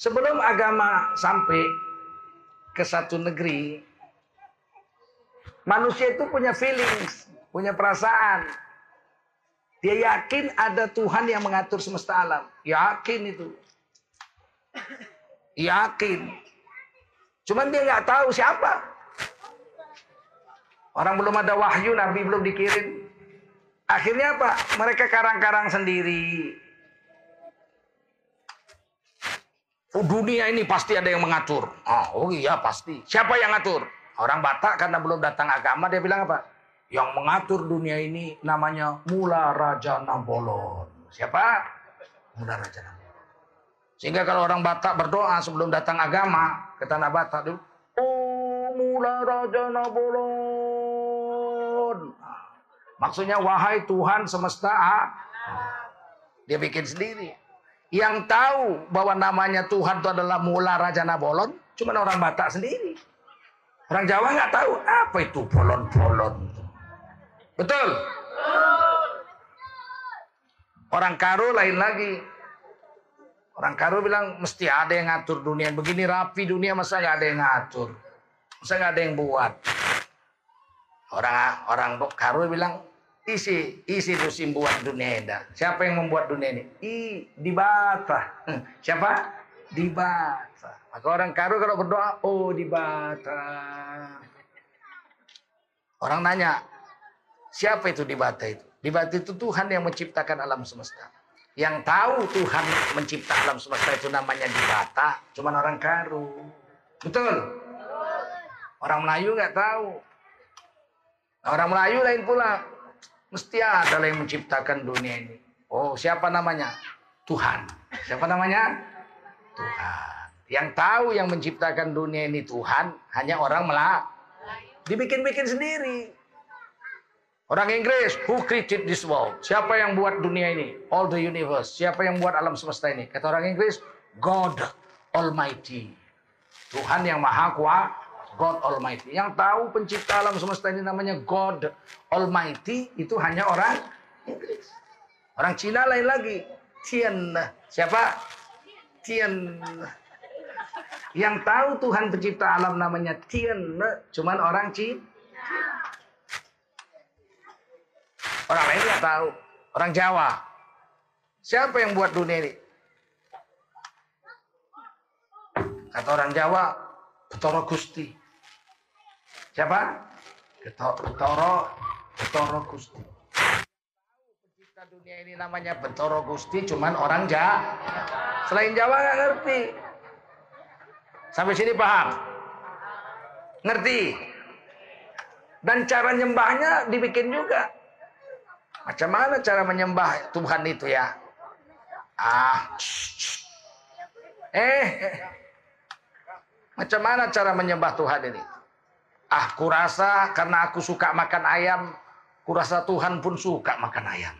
Sebelum agama sampai ke satu negeri, manusia itu punya feelings, punya perasaan. Dia yakin ada Tuhan yang mengatur semesta alam. Yakin itu. Yakin. Cuman dia nggak tahu siapa. Orang belum ada wahyu, Nabi belum dikirim. Akhirnya apa? Mereka karang-karang sendiri. Oh, dunia ini pasti ada yang mengatur. Oh, oh iya pasti. Siapa yang ngatur? Orang Batak karena belum datang agama dia bilang apa? Yang mengatur dunia ini namanya Mula Raja Nabolon. Siapa? Mula Raja Nabolon. Sehingga kalau orang Batak berdoa sebelum datang agama ke tanah Batak, oh Mula Raja Nabolon. Maksudnya wahai Tuhan semesta. Dia bikin sendiri. Yang tahu bahwa namanya Tuhan itu adalah Mula Raja Nabolon, cuma orang Batak sendiri. Orang Jawa nggak tahu apa itu bolon-bolon. Betul? Orang Karo lain lagi. Orang Karo bilang mesti ada yang ngatur dunia. Begini rapi dunia masa nggak ada yang ngatur. Masa nggak ada yang buat. Orang orang Karo bilang isi isi musim buat dunia ini. Siapa yang membuat dunia ini? I di Bata. Siapa? Di Bata. Maka orang karo kalau berdoa, oh di Bata. Orang nanya, siapa itu di Bata itu? Di Bata itu Tuhan yang menciptakan alam semesta. Yang tahu Tuhan mencipta alam semesta itu namanya di Bata, cuman orang karo. Betul? Orang Melayu nggak tahu. orang Melayu lain pula. Mesti ada yang menciptakan dunia ini. Oh, siapa namanya? Tuhan. Siapa namanya? Tuhan. Yang tahu yang menciptakan dunia ini Tuhan, hanya orang Melayu. Dibikin-bikin sendiri. Orang Inggris, who created this world? Siapa yang buat dunia ini? All the universe. Siapa yang buat alam semesta ini? Kata orang Inggris, God Almighty. Tuhan yang maha kuasa God Almighty. Yang tahu pencipta alam semesta ini namanya God Almighty itu hanya orang Inggris. Orang Cina lain lagi. Tian. Siapa? Tian. Yang tahu Tuhan pencipta alam namanya Tian. Cuman orang Cina. Orang lain nggak tahu. Orang Jawa. Siapa yang buat dunia ini? Kata orang Jawa, Betoro Gusti. Siapa? Betoro, Betoro Gusti. Pencipta dunia ini namanya Betoro Gusti, cuman orang Jawa. Selain Jawa nggak ngerti. Sampai sini paham? Ngerti? Dan cara nyembahnya dibikin juga. Macam mana cara menyembah Tuhan itu ya? Ah, eh, eh. macam mana cara menyembah Tuhan ini? Ah, kurasa karena aku suka makan ayam, kurasa Tuhan pun suka makan ayam.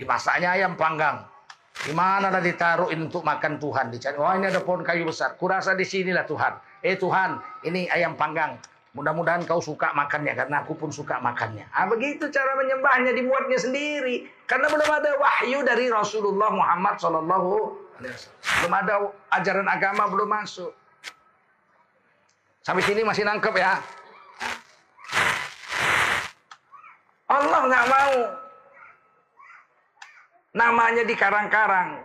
Dimasaknya ayam panggang. Di mana ada ditaruhin untuk makan Tuhan? Dicari, oh ini ada pohon kayu besar. Kurasa di sinilah Tuhan. Eh Tuhan, ini ayam panggang. Mudah-mudahan kau suka makannya karena aku pun suka makannya. Ah begitu cara menyembahnya dibuatnya sendiri. Karena belum ada wahyu dari Rasulullah Muhammad Sallallahu Belum ada ajaran agama belum masuk. Sampai sini masih nangkep ya. Allah nggak mau namanya di karang-karang.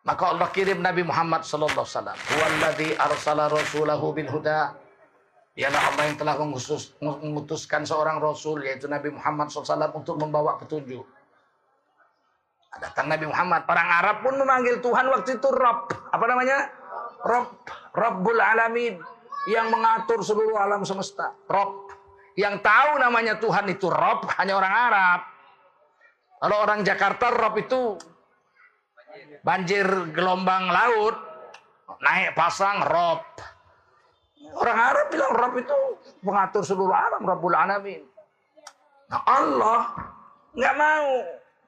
Maka Allah kirim Nabi Muhammad sallallahu alaihi wasallam. Arsala rasulahu bil huda. Dialah Allah yang telah mengusus, mengutuskan seorang rasul yaitu Nabi Muhammad SAW untuk membawa petunjuk. Datang Nabi Muhammad. Orang Arab pun memanggil Tuhan waktu itu Rob. Apa namanya? Rob. Rabbul Alamin. Yang mengatur seluruh alam semesta. Rob. Yang tahu namanya Tuhan itu Rob hanya orang Arab. Kalau orang Jakarta Rob itu banjir gelombang laut, naik pasang Rob. Orang Arab bilang Rob itu mengatur seluruh alam, Rabbul Alamin. Nah Allah nggak mau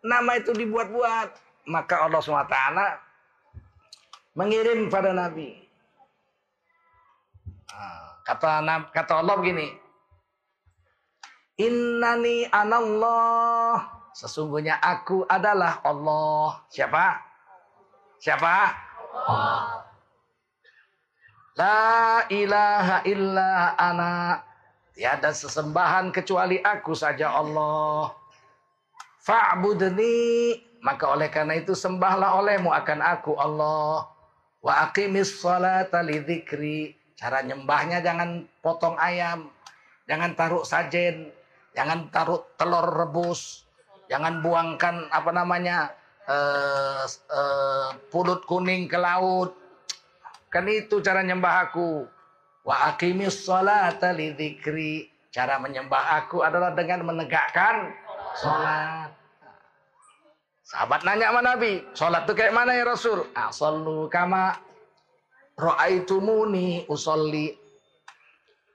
nama itu dibuat-buat. Maka Allah SWT mengirim pada Nabi. Nah, kata kata Allah begini. Innani anallah. Sesungguhnya aku adalah Allah. Siapa? Siapa? Allah. La ilaha illa ana. Tiada sesembahan kecuali aku saja Allah. Fa'budni. Maka oleh karena itu sembahlah olehmu akan aku Allah. Wa aqimis salata. Cara nyembahnya jangan potong ayam. Jangan taruh sajen. Jangan taruh telur rebus. Jangan buangkan apa namanya uh, uh, pulut kuning ke laut Kan itu cara nyembah aku. Wa aqimis salata lidzikri. Cara menyembah aku adalah dengan menegakkan salat. Sahabat nanya sama Nabi, salat itu kayak mana ya Rasul? Asallu kama ra'aitumuni usolli.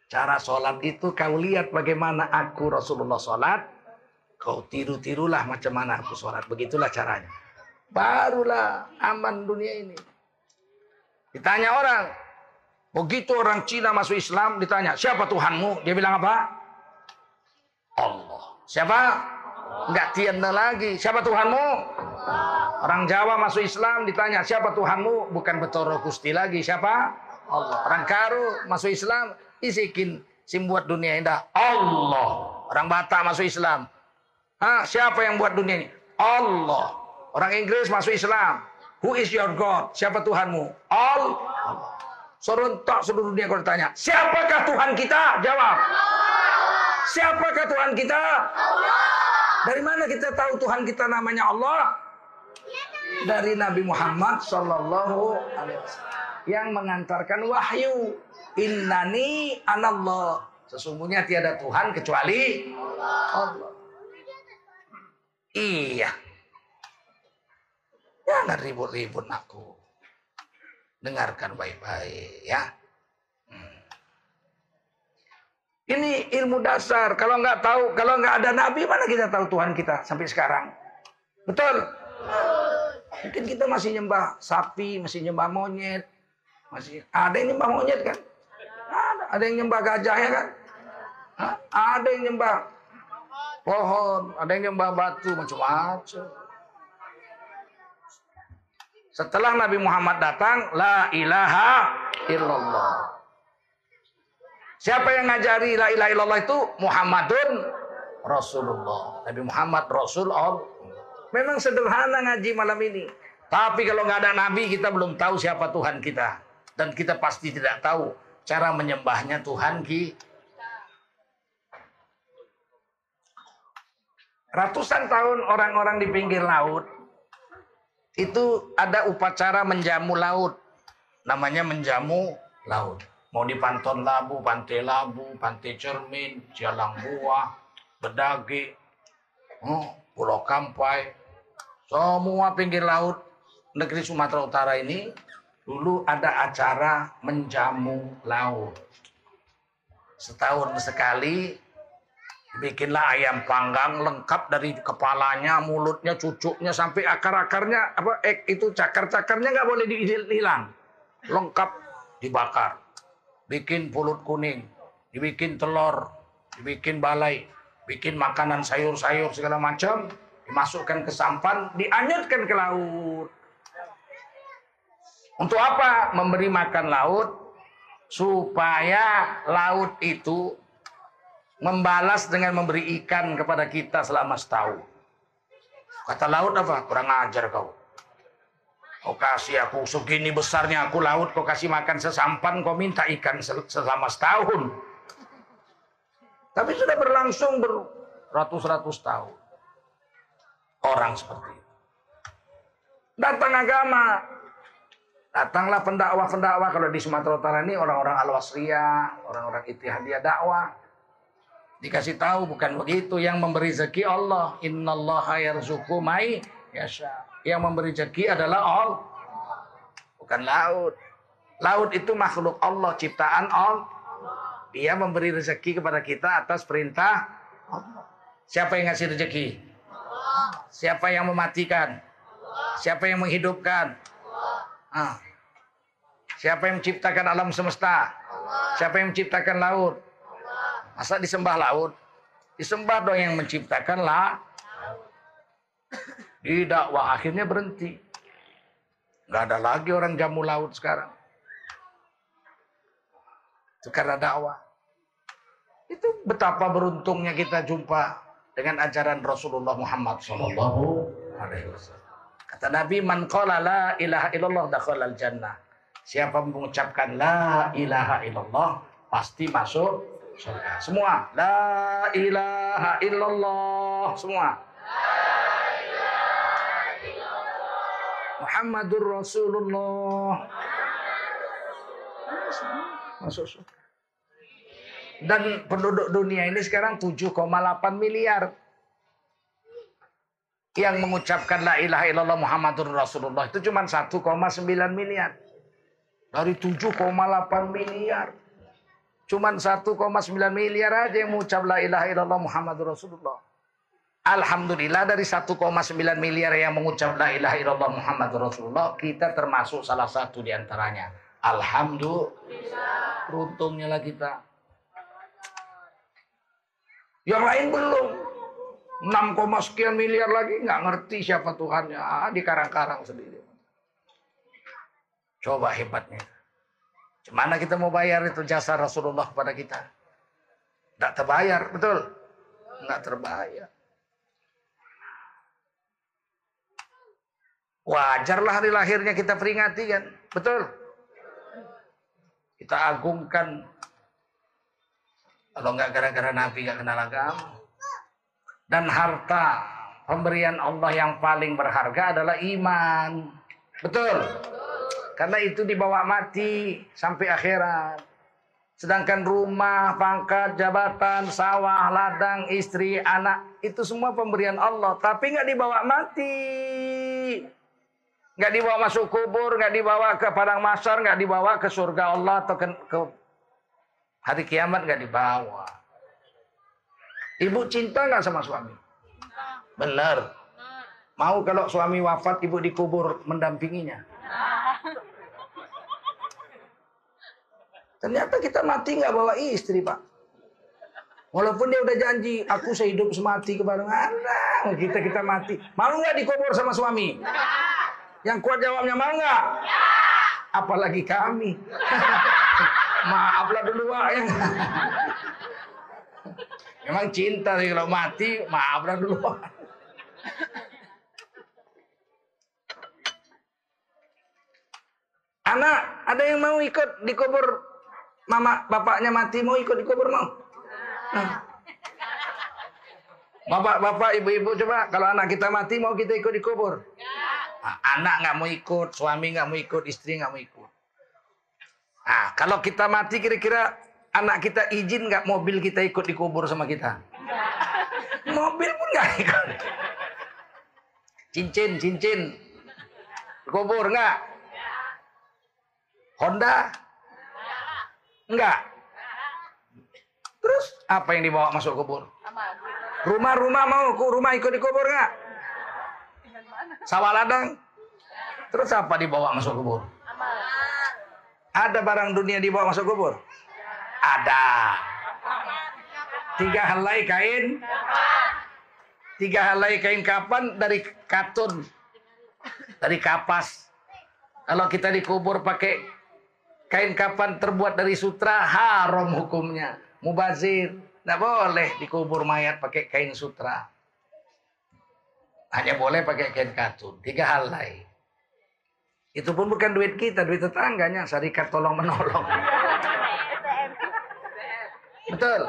Cara sholat itu kau lihat bagaimana aku Rasulullah sholat. Kau tiru-tirulah macam mana aku sholat. Begitulah caranya. Barulah aman dunia ini. Ditanya orang. Begitu orang Cina masuk Islam ditanya, siapa Tuhanmu? Dia bilang apa? Allah. Siapa? Enggak tiada lagi. Siapa Tuhanmu? Orang Jawa masuk Islam ditanya, siapa Tuhanmu? Bukan Betoro Gusti lagi. Siapa? Allah. Orang Karo masuk Islam, isikin sim buat dunia indah. Allah. Orang Batak masuk Islam. Hah, siapa yang buat dunia ini? Allah. Orang Inggris masuk Islam. Who is your God? Siapa Tuhanmu? All. Serentak seluruh dunia kalau ditanya, siapakah Tuhan kita? Jawab. Siapakah Tuhan kita? Dari mana kita tahu Tuhan kita namanya Allah? Dari Nabi Muhammad Sallallahu Alaihi Wasallam yang mengantarkan wahyu. Innani anallah. Sesungguhnya tiada Tuhan kecuali Allah. Iya. Jangan ribut-ribut aku. Dengarkan baik-baik ya. Hmm. Ini ilmu dasar. Kalau nggak tahu, kalau nggak ada nabi, mana kita tahu Tuhan kita sampai sekarang? Betul? Mungkin kita masih nyembah sapi, masih nyembah monyet, masih ada yang nyembah monyet kan? Ada, yang nyembah gajah ya kan? Hah? Ada yang nyembah pohon, ada yang nyembah batu, macam-macam. Setelah Nabi Muhammad datang, la ilaha illallah. Siapa yang ngajari la ilaha illallah itu? Muhammadun Rasulullah. Nabi Muhammad Rasul Allah. Memang sederhana ngaji malam ini. Tapi kalau nggak ada Nabi, kita belum tahu siapa Tuhan kita. Dan kita pasti tidak tahu cara menyembahnya Tuhan kita. Ratusan tahun orang-orang di pinggir laut itu ada upacara menjamu laut. Namanya menjamu laut. Mau di Panton Labu, Pantai Labu, Pantai Cermin, Jalang Buah, Bedagi, hmm, Pulau Kampai. Semua pinggir laut negeri Sumatera Utara ini dulu ada acara menjamu laut. Setahun sekali Bikinlah ayam panggang lengkap dari kepalanya, mulutnya, cucuknya sampai akar-akarnya apa ek itu cakar-cakarnya nggak boleh dihilang. Lengkap dibakar. Bikin pulut kuning, dibikin telur, dibikin balai, bikin makanan sayur-sayur segala macam, dimasukkan ke sampan, dianyutkan ke laut. Untuk apa? Memberi makan laut supaya laut itu membalas dengan memberi ikan kepada kita selama setahun. Kata laut apa? Kurang ajar kau. Kau kasih aku segini besarnya aku laut, kau kasih makan sesampan, kau minta ikan selama setahun. Tapi sudah berlangsung beratus-ratus tahun. Orang seperti itu. Datang agama. Datanglah pendakwah-pendakwah kalau di Sumatera Utara ini orang-orang Al-Wasriyah, orang-orang Ittihadiyah dakwah Dikasih tahu bukan begitu yang memberi rezeki Allah. Innallaha yarzuqu mai yasha. Yang memberi rezeki adalah Allah. Bukan laut. Laut itu makhluk Allah, ciptaan Allah. Dia memberi rezeki kepada kita atas perintah. Siapa yang ngasih rezeki? Siapa yang mematikan? Siapa yang menghidupkan? Ah. Siapa yang menciptakan alam semesta? Siapa yang menciptakan laut? Masa disembah laut? Disembah dong yang menciptakan lah. Tidak, wah akhirnya berhenti. Nggak ada lagi orang jamu laut sekarang. Itu karena dakwah. Itu betapa beruntungnya kita jumpa dengan ajaran Rasulullah Muhammad Wasallam. Kata Nabi, "Man qala la ilaha illallah dakhala jannah." Siapa mengucapkan la ilaha illallah pasti masuk surga. Semua la ilaha illallah semua. Muhammadur Rasulullah. Masuk surga. Dan penduduk dunia ini sekarang 7,8 miliar. Yang mengucapkan la ilaha illallah Muhammadur Rasulullah itu cuma 1,9 miliar. Dari 7,8 miliar. Cuman 1,9 miliar aja yang mengucap la ilaha illallah Muhammadur Rasulullah. Alhamdulillah dari 1,9 miliar yang mengucap la ilaha illallah Muhammadur Rasulullah, kita termasuk salah satu di antaranya. Alhamdulillah. Beruntungnya lah kita. Yang lain belum. 6, sekian miliar lagi nggak ngerti siapa Tuhannya. Ah, di karang-karang sendiri. Coba hebatnya. Gimana kita mau bayar itu jasa Rasulullah kepada kita? Tidak terbayar, betul? Nggak terbayar. Wajarlah hari lahirnya kita peringati kan. Betul. Kita agungkan. Kalau nggak gara-gara Nabi nggak kenal agama. Dan harta pemberian Allah yang paling berharga adalah iman. Betul. Karena itu dibawa mati sampai akhirat. Sedangkan rumah, pangkat, jabatan, sawah, ladang, istri, anak. Itu semua pemberian Allah. Tapi nggak dibawa mati. Nggak dibawa masuk kubur, nggak dibawa ke padang masar, nggak dibawa ke surga Allah atau ke, ke hari kiamat nggak dibawa. Ibu cinta nggak sama suami? Benar. Mau kalau suami wafat ibu dikubur mendampinginya? Ternyata kita mati nggak bawa istri pak. Walaupun dia udah janji, aku sehidup semati kepada anda, kita kita mati. Mau nggak dikubur sama suami? Yang kuat jawabnya mau nggak? Ya. Apalagi kami. Maaflah dulu Pak ya. Memang cinta sih kalau mati, maaflah dulu Pak. Anak, ada yang mau ikut dikubur mama bapaknya mati mau ikut dikubur mau? Nah. Bapak, bapak, ibu-ibu coba kalau anak kita mati mau kita ikut dikubur? Nah, anak nggak mau ikut, suami nggak mau ikut, istri nggak mau ikut. Nah, kalau kita mati kira-kira anak kita izin nggak mobil kita ikut dikubur sama kita? Mobil pun nggak ikut. Cincin, cincin. Dikubur nggak? Honda? Enggak. Terus apa yang dibawa masuk kubur? Rumah-rumah mau rumah ikut dikubur nggak? Sawah ladang. Terus apa dibawa masuk kubur? Ada barang dunia dibawa masuk kubur? Ada. Tiga helai kain. Tiga helai kain kapan dari katun. Dari kapas. Kalau kita dikubur pakai kain kapan terbuat dari sutra, haram hukumnya. Mubazir. Tidak boleh dikubur mayat pakai kain sutra. Hanya boleh pakai kain katun. Tiga hal lain. Itu pun bukan duit kita, duit tetangganya. Syarikat tolong menolong. Betul.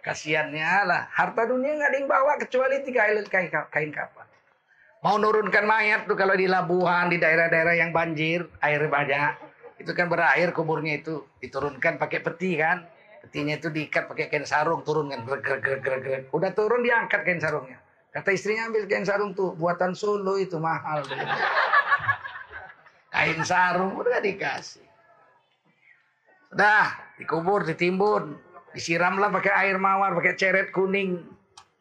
Kasiannya lah. Harta dunia nggak ada yang bawa kecuali tiga helai kain, kain kapan. Mau nurunkan mayat tuh kalau di labuhan, di daerah-daerah yang banjir, air banyak. Itu kan berair kuburnya itu. Diturunkan pakai peti kan. Petinya itu diikat pakai kain sarung, turunkan. Udah turun diangkat kain sarungnya. Kata istrinya ambil kain sarung tuh, buatan Solo itu mahal. kain sarung udah dikasih. Udah, dikubur, ditimbun, disiramlah pakai air mawar, pakai ceret kuning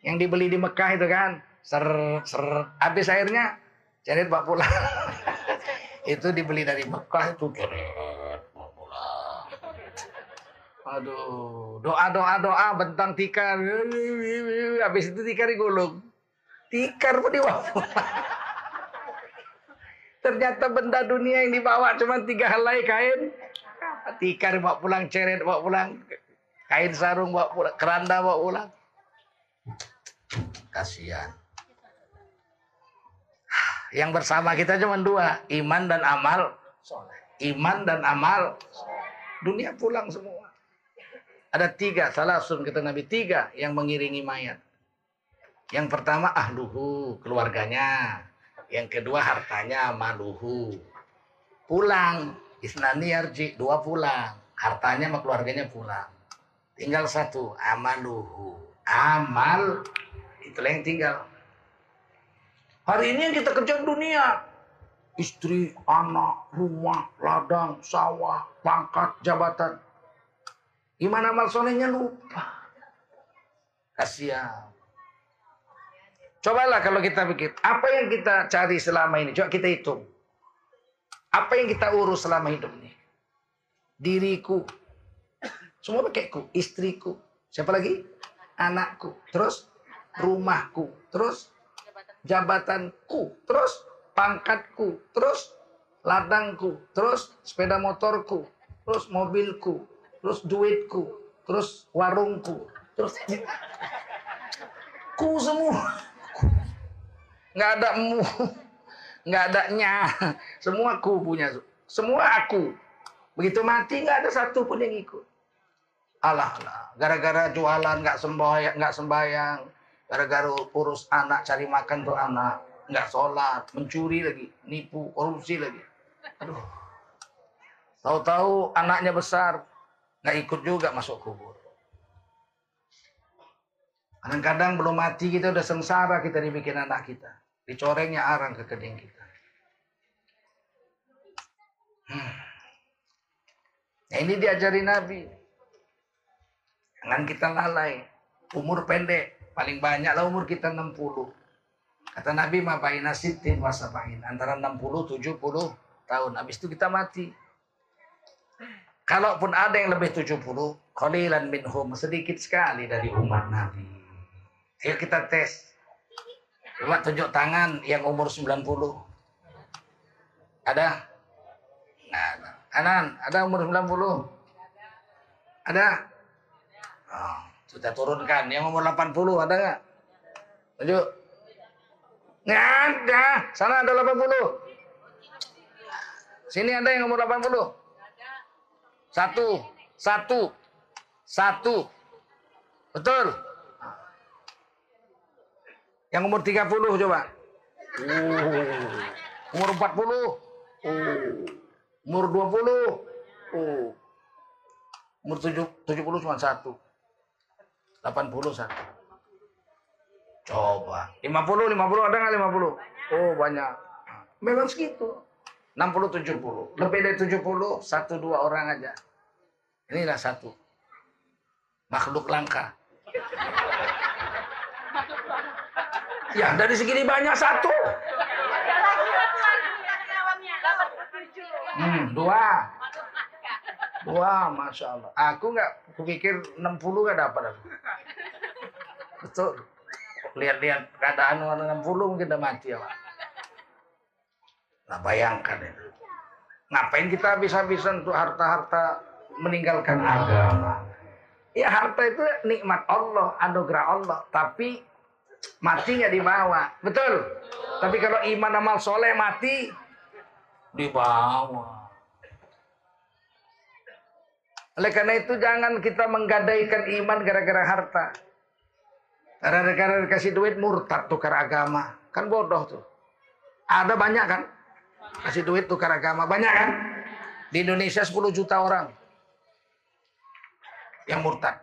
yang dibeli di Mekah itu kan. Ser ser habis airnya ceret bawa. itu dibeli dari Mekah itu pulang. Aduh, doa doa doa bentang tikar. Habis itu tikar digulung tikar pun dibawa Ternyata benda dunia yang dibawa cuma tiga helai kain. Tikar bawa pulang, ceret bawa pulang, kain sarung bawa pulang, keranda bawa pulang. Kasihan. Yang bersama kita cuma dua, iman dan amal. Iman dan amal. Dunia pulang semua. Ada tiga, salah sun kata Nabi tiga yang mengiringi mayat. Yang pertama ahluhu, keluarganya. Yang kedua hartanya maluhu. Pulang. Isnani yarji, dua pulang. Hartanya sama keluarganya pulang. Tinggal satu, amaluhu. Amal, itu yang tinggal. Hari ini yang kita kerja dunia. Istri, anak, rumah, ladang, sawah, pangkat, jabatan. Gimana amal solehnya lupa. Kasihan. Cobalah kalau kita pikir, apa yang kita cari selama ini? Coba kita hitung. Apa yang kita urus selama hidup ini? Diriku. Semua pakai ku. Istriku. Siapa lagi? Anakku. Terus rumahku. Terus jabatanku. Terus pangkatku. Terus ladangku. Terus sepeda motorku. Terus mobilku. Terus duitku. Terus warungku. Terus ku semua nggak ada mu, nggak ada nya, semua aku punya, semua aku. Begitu mati nggak ada satu pun yang ikut. Allah, gara-gara jualan nggak sembahyang, nggak sembahyang, gara-gara urus anak cari makan tuh anak, nggak sholat, mencuri lagi, nipu, korupsi lagi. Aduh, tahu-tahu anaknya besar, nggak ikut juga masuk kubur. Kadang-kadang belum mati kita udah sengsara kita dibikin anak kita. Dicorengnya arang ke kening kita. Hmm. Nah ini diajari Nabi. Jangan kita lalai. Umur pendek. Paling banyak lah umur kita 60. Kata Nabi mabaina sitin wasabain. Antara 60, 70 tahun. Habis itu kita mati. Kalaupun ada yang lebih 70, qalilan minhum sedikit sekali dari umat Nabi. Ayo kita tes. Coba tunjuk tangan yang umur 90. Ada? Nah, kanan, ada umur 90? Ada? Oh, sudah turunkan. Yang umur 80 ada nggak? Tunjuk. Nggak ada. Sana ada 80. Sini ada yang umur 80. Satu. Satu. Satu. Betul. Yang umur 30 coba. Uh. Umur 40. Uh. Umur 20. Uh. Umur 70 cuma satu. 80 satu. Coba. 50, 50 ada nggak 50? Oh banyak. Memang segitu. 60, 70. Lebih dari 70, satu dua orang aja. Inilah satu. Makhluk langka. Ya dari segini banyak satu. Hmm, dua. Dua, Masya Allah. Aku nggak kupikir 60 gak dapat. Betul. Lihat-lihat keadaan orang 60 mungkin udah mati ya Pak. Nah bayangkan itu. Ngapain kita habis-habisan untuk harta-harta meninggalkan agama? Ya harta itu nikmat Allah, anugerah Allah. Tapi mati nggak dibawa. Betul. Tapi kalau iman amal soleh mati dibawa. Oleh karena itu jangan kita menggadaikan iman gara-gara harta. Gara-gara dikasih duit murtad tukar agama. Kan bodoh tuh. Ada banyak kan? Kasih duit tukar agama. Banyak kan? Di Indonesia 10 juta orang. Yang murtad.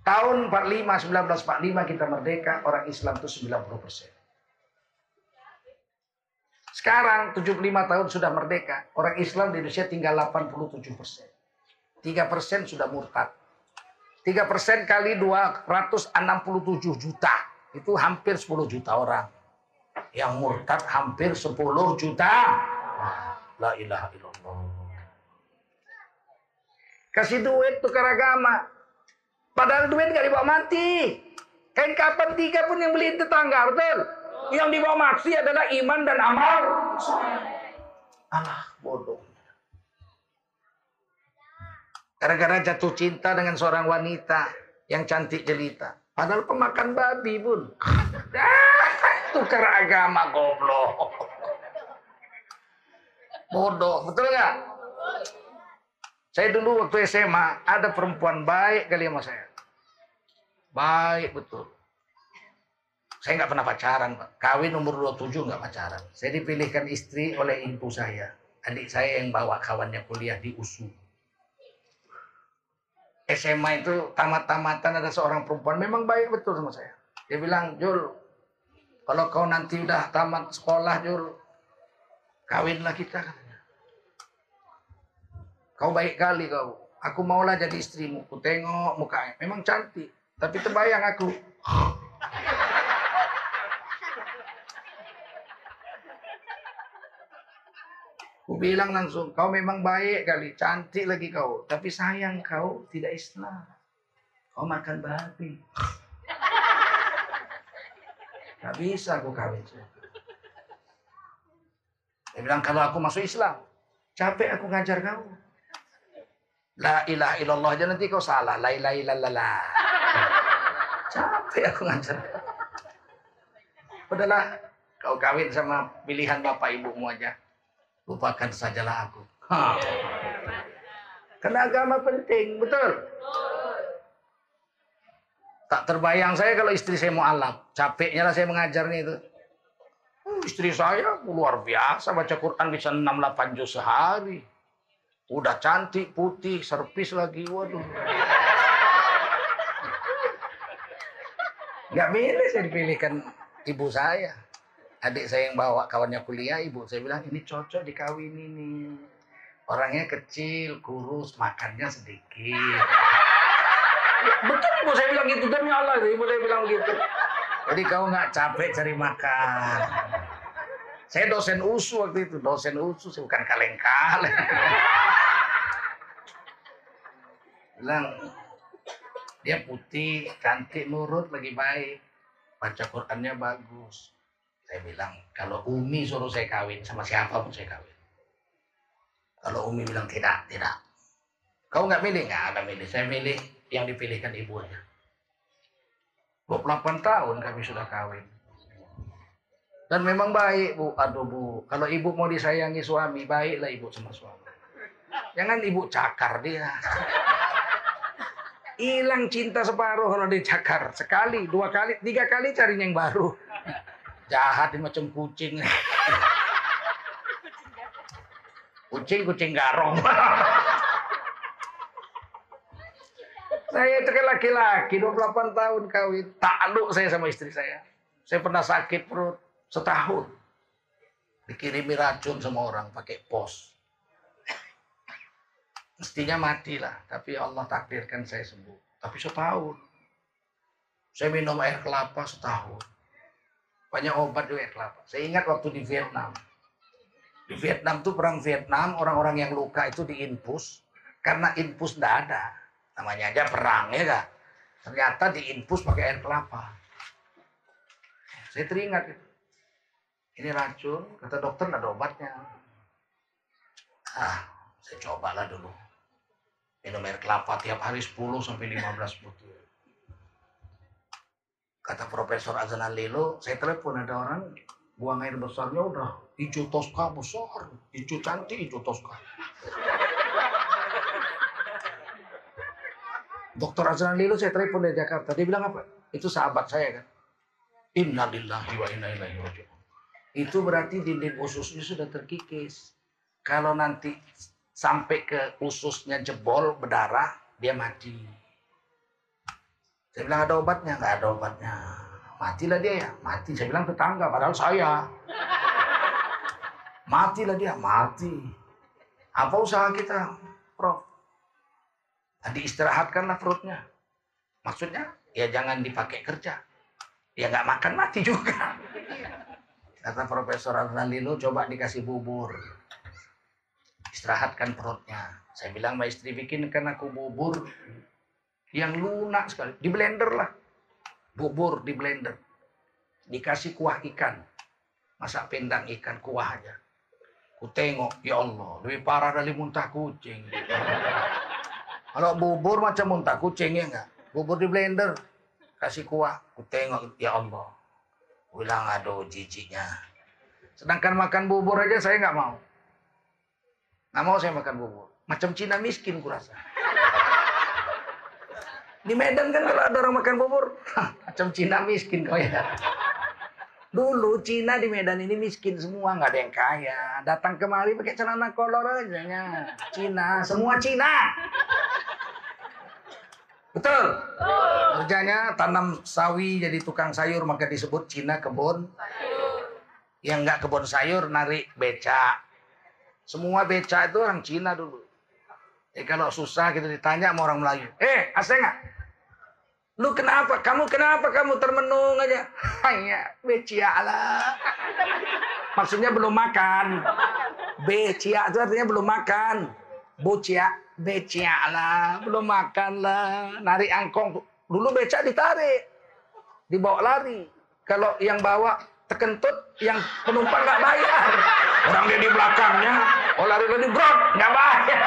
Tahun 45, 1945 kita merdeka, orang Islam itu 90 persen. Sekarang 75 tahun sudah merdeka, orang Islam di Indonesia tinggal 87 persen. 3 persen sudah murtad. 3 persen kali 267 juta, itu hampir 10 juta orang. Yang murtad hampir 10 juta. La ilaha illallah. Kasih duit tukar agama. Padahal duit nggak dibawa mati. Kain kapan tiga pun yang beli tetangga, betul? Yang dibawa mati adalah iman dan amal. Alah, bodoh. Gara-gara jatuh cinta dengan seorang wanita yang cantik jelita. Padahal pemakan babi pun. Tukar agama goblok. Bodoh, betul nggak? Saya dulu waktu SMA ada perempuan baik kali sama saya. Baik betul. Saya nggak pernah pacaran, Pak. Kawin umur 27 nggak pacaran. Saya dipilihkan istri oleh ibu saya. Adik saya yang bawa kawannya kuliah di USU. SMA itu tamat-tamatan ada seorang perempuan memang baik betul sama saya. Dia bilang, Jul, kalau kau nanti udah tamat sekolah, Jul, kawinlah kita katanya. Kau baik kali kau. Aku maulah jadi istrimu. Ku tengok mukanya. Memang cantik. Tapi terbayang aku. Ku bilang langsung, kau memang baik kali, cantik lagi kau. Tapi sayang kau tidak Islam. Kau makan babi. Gak bisa aku kawin. Dia bilang, kalau aku masuk Islam, capek aku ngajar kau. La ilaha illallah aja nanti kau salah. La ilaha illallah. Capek aku ngajar. Udahlah, kau kawin sama pilihan bapak ibumu aja lupakan sajalah aku. Ha. Karena agama penting, betul. Tak terbayang saya kalau istri saya mau alap. Capeknya lah saya mengajarnya itu. Oh, istri saya luar biasa baca Quran bisa 6-8 juz sehari. Udah cantik, putih, servis lagi. Waduh. Gak milih saya dipilihkan ibu saya adik saya yang bawa kawannya kuliah, ibu saya bilang ini cocok dikawin ini. Orangnya kecil, kurus, makannya sedikit. Betul ibu saya bilang gitu demi Allah ibu saya bilang gitu. Jadi kau nggak capek cari makan. Saya dosen usu waktu itu, dosen usu, saya bukan kaleng-kaleng. Bilang dia putih, cantik, nurut, lagi baik. Baca Qurannya bagus saya bilang, kalau Umi suruh saya kawin, sama siapa pun saya kawin. Kalau Umi bilang tidak, tidak. Kau nggak milih? Nggak ada milih. Saya milih yang dipilihkan ibunya. 28 tahun kami sudah kawin. Dan memang baik, Bu. Aduh, Bu. Kalau ibu mau disayangi suami, baiklah ibu sama suami. Jangan ibu cakar dia. Hilang cinta separuh kalau dicakar. Sekali, dua kali, tiga kali carinya yang baru. Jahat macam kucing. Kucing kucing garong. saya itu kan laki-laki 28 tahun kawin. Takluk saya sama istri saya. Saya pernah sakit perut setahun. Dikirimi racun sama orang pakai pos. Mestinya mati lah, tapi Allah takdirkan saya sembuh. Tapi setahun. Saya minum air kelapa setahun banyak obat juga kelapa. Saya ingat waktu di Vietnam. Di Vietnam tuh perang Vietnam, orang-orang yang luka itu diinfus. Karena infus tidak ada. Namanya aja perang ya kan. Ternyata diinfus pakai air kelapa. Saya teringat. Ini racun, kata dokter tidak ada obatnya. Ah, saya cobalah dulu. Minum air kelapa tiap hari 10 sampai 15 butir kata Profesor Azan Lilo, saya telepon ada orang buang air besarnya udah hijau toska besar, hijau cantik hijau toska. Dokter Azan Lilo saya telepon dari Jakarta, dia bilang apa? Itu sahabat saya kan. Innalillahi wa inna ilaihi raji'un. Itu berarti dinding ususnya sudah terkikis. Kalau nanti sampai ke ususnya jebol, berdarah, dia mati. Saya bilang ada obatnya, nggak ada obatnya. Matilah dia ya, mati. Saya bilang tetangga, padahal saya. Matilah dia, mati. Apa usaha kita, Prof? Tadi istirahatkanlah perutnya. Maksudnya, ya jangan dipakai kerja. Ya nggak makan mati juga. Kata Profesor Lilo, coba dikasih bubur. Istirahatkan perutnya. Saya bilang sama istri, bikinkan aku bubur yang lunak sekali. Di blender lah. Bubur di blender. Dikasih kuah ikan. Masak pendang ikan kuah aja. Ku tengok, ya Allah, lebih parah dari muntah kucing. Kalau bubur macam muntah kucing ya enggak? Bubur di blender, kasih kuah. Ku tengok, ya Allah. Bilang aduh jijiknya. Sedangkan makan bubur aja saya nggak mau. Nggak mau saya makan bubur. Macam Cina miskin kurasa. Di Medan kan kalau ada orang makan bubur, macam Cina miskin kau ya. Dulu Cina di Medan ini miskin semua, nggak ada yang kaya. Datang kemari pakai celana kolor aja ya. Cina, semua Cina. Betul. Kerjanya tanam sawi jadi tukang sayur maka disebut Cina kebun. Yang nggak kebun sayur narik beca. Semua beca itu orang Cina dulu. Eh kalau susah kita ditanya sama orang Melayu. Eh, asing nggak? Lu kenapa? Kamu kenapa kamu termenung aja? Hanya becia lah. Maksudnya belum makan. Becia itu artinya belum makan. Bucia, becia lah. Belum makan lah. Narik angkong. Dulu beca ditarik. Dibawa lari. Kalau yang bawa terkentut, yang penumpang nggak bayar. Orang dia di belakangnya, oh lari-lari brok, nggak bayar.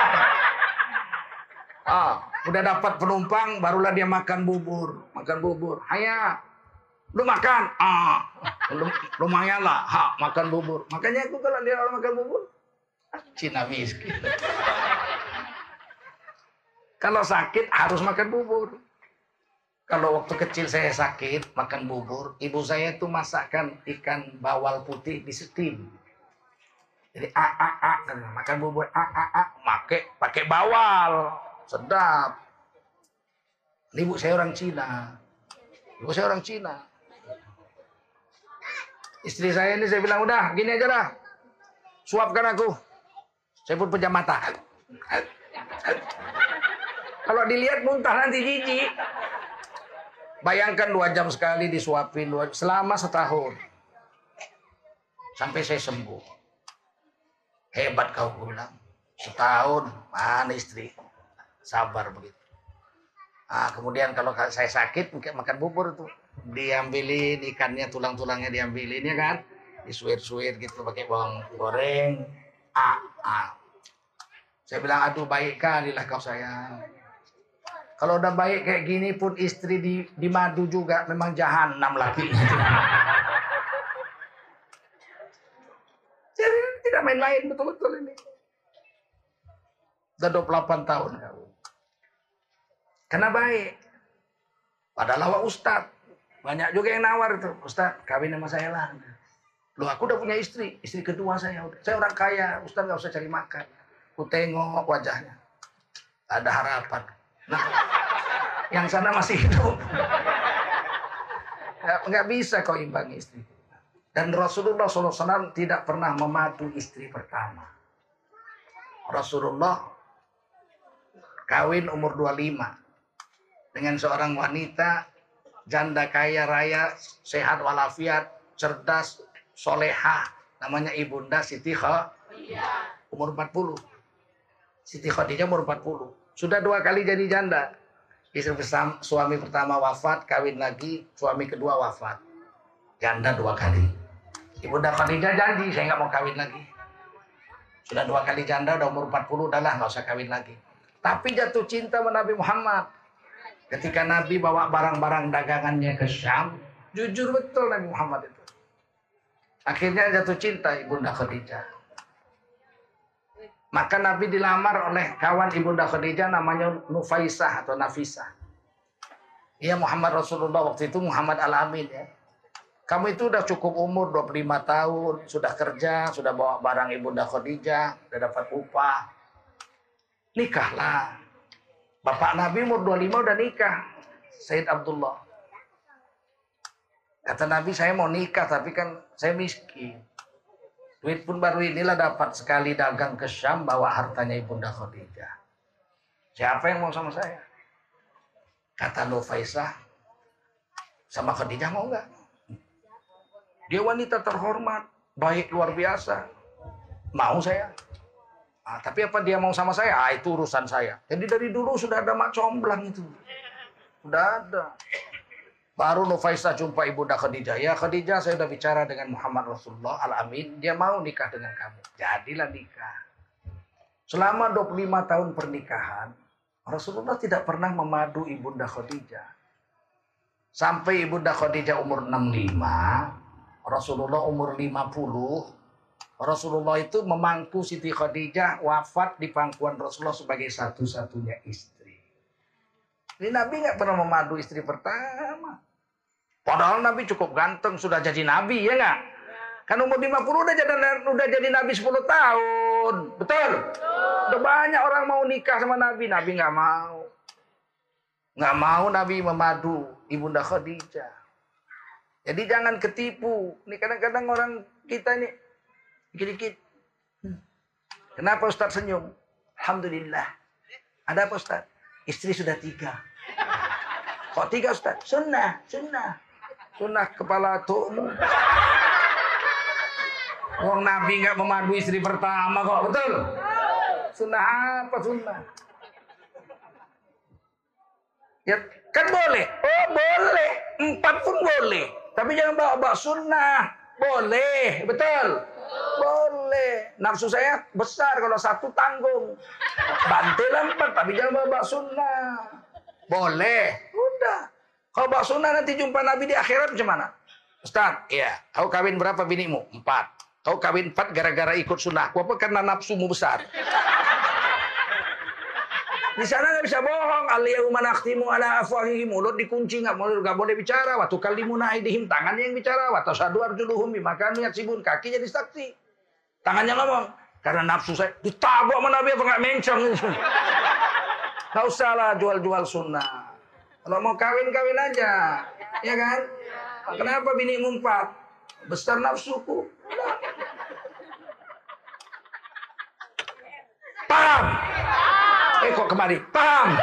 Ah, Udah dapat penumpang, barulah dia makan bubur. Makan bubur. Haya, lu makan? Ah, lumayan lah. Ha, makan bubur. Makanya aku kalau dia orang makan bubur, Cina miskin. kalau sakit harus makan bubur. Kalau waktu kecil saya sakit makan bubur, ibu saya tuh masakkan ikan bawal putih di steam. Jadi a a a makan bubur a a a pakai pakai bawal. Sedap. Ibu saya orang Cina. Ibu saya orang Cina. Istri saya ini saya bilang, udah gini aja lah. Suapkan aku. Saya pun pejam mata. Kalau dilihat muntah nanti jijik. Bayangkan dua jam sekali disuapin dua, selama setahun. Sampai saya sembuh. Hebat kau bilang. Setahun, mana istri? Sabar begitu. Nah, kemudian kalau saya sakit makan bubur tuh diambilin ikannya tulang-tulangnya diambilin ya kan? Disuir-suir gitu pakai bawang goreng. Ah, ah. saya bilang aduh baik kali lah kau sayang. Kalau udah baik kayak gini pun istri di, di madu juga memang jahanam lagi. Jadi tidak main-main betul-betul ini. Udah 28 tahun kau karena baik. Padahal awak ustad. Banyak juga yang nawar itu. Ustad, kawin sama saya lah. Loh aku udah punya istri. Istri kedua saya. Saya orang kaya. Ustad nggak usah cari makan. Ku tengok wajahnya. Ada harapan. Nah, yang sana masih hidup. Nggak bisa kau imbangi istri. Dan Rasulullah SAW tidak pernah memadu istri pertama. Rasulullah kawin umur 25 dengan seorang wanita janda kaya raya, sehat walafiat, cerdas, soleha, namanya Ibunda Siti Khadijah, umur 40. Siti Khadijah umur 40. Sudah dua kali jadi janda. Istri bersama, suami pertama wafat, kawin lagi, suami kedua wafat. Janda dua kali. Ibunda Khadijah janji, saya nggak mau kawin lagi. Sudah dua kali janda, udah umur 40, udahlah nggak usah kawin lagi. Tapi jatuh cinta sama Nabi Muhammad. Ketika Nabi bawa barang-barang dagangannya ke Syam, jujur betul Nabi Muhammad itu. Akhirnya jatuh cinta Ibunda Khadijah. Maka Nabi dilamar oleh kawan Ibunda Khadijah namanya Nufaisah atau Nafisah. Iya Muhammad Rasulullah waktu itu Muhammad Al-Amin ya. Kamu itu udah cukup umur 25 tahun, sudah kerja, sudah bawa barang Ibunda Khadijah, sudah dapat upah. Nikahlah. Bapak Nabi umur 25 udah nikah. Said Abdullah. Kata Nabi saya mau nikah tapi kan saya miskin. Duit pun baru inilah dapat sekali dagang ke Syam bawa hartanya Ibunda Khadijah. Siapa yang mau sama saya? Kata Nufaisah, sama Khadijah mau nggak? Dia wanita terhormat, baik luar biasa. Mau saya. Ah, tapi apa dia mau sama saya? Ah, itu urusan saya. Jadi dari dulu sudah ada mak comblang itu. Sudah ada. Baru Nufaisah jumpa Ibunda Khadijah. Ya Khadijah saya sudah bicara dengan Muhammad Rasulullah Al-Amin. Dia mau nikah dengan kamu. Jadilah nikah. Selama 25 tahun pernikahan. Rasulullah tidak pernah memadu Ibunda Khadijah. Sampai Ibunda Khadijah umur 65. Rasulullah umur 50. Rasulullah itu memangku Siti Khadijah wafat di pangkuan Rasulullah sebagai satu-satunya istri. Ini Nabi nggak pernah memadu istri pertama. Padahal Nabi cukup ganteng, sudah jadi Nabi, ya nggak? Kan umur 50 udah jadi, udah jadi Nabi 10 tahun. Betul? Udah banyak orang mau nikah sama Nabi. Nabi nggak mau. Nggak mau Nabi memadu Ibunda Khadijah. Jadi jangan ketipu. Ini kadang-kadang orang kita ini Dikit-dikit. Kenapa Ustaz senyum? Alhamdulillah. Ada apa Ustaz? Istri sudah tiga. Kok tiga Ustaz? Sunnah, sunnah. Sunnah kepala tu'mu. Wong Nabi nggak memadu istri pertama kok, betul? Sunnah apa sunnah? Ya kan boleh. Oh boleh. Empat pun boleh. Tapi jangan bawa-bawa sunnah. Boleh, betul. Boleh. Nafsu saya besar kalau satu tanggung. Bantilah empat, tapi jangan bawa sunnah. Boleh. Udah. Kalau bawa sunnah nanti jumpa Nabi di akhirat macam mana? Ustaz, iya. Kau kawin berapa binimu? Empat. Kau kawin empat gara-gara ikut sunnah. Apa karena nafsumu besar? Di sana nggak bisa bohong. Al-yawma nakhtimu ala afwahihim. Mulut dikunci nggak boleh nggak boleh bicara. Waktu kalimuna aidihim tangannya yang bicara. Waktu sadu arjuluhum bima kanu yaksibun. Kaki jadi saksi. Tangannya ngomong. Karena nafsu saya ditabok sama Nabi apa nggak mencong. Nggak usah lah jual-jual sunnah. Kalau mau kawin-kawin aja. Ya kan? Kenapa bini empat? Besar nafsuku. Paham? Eh kok kemari? Paham?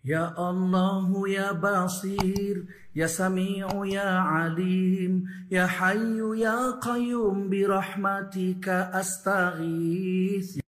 Ya Allah ya Basir Ya Sami'u ya Alim Ya Hayyu ya Qayyum Birahmatika astaghith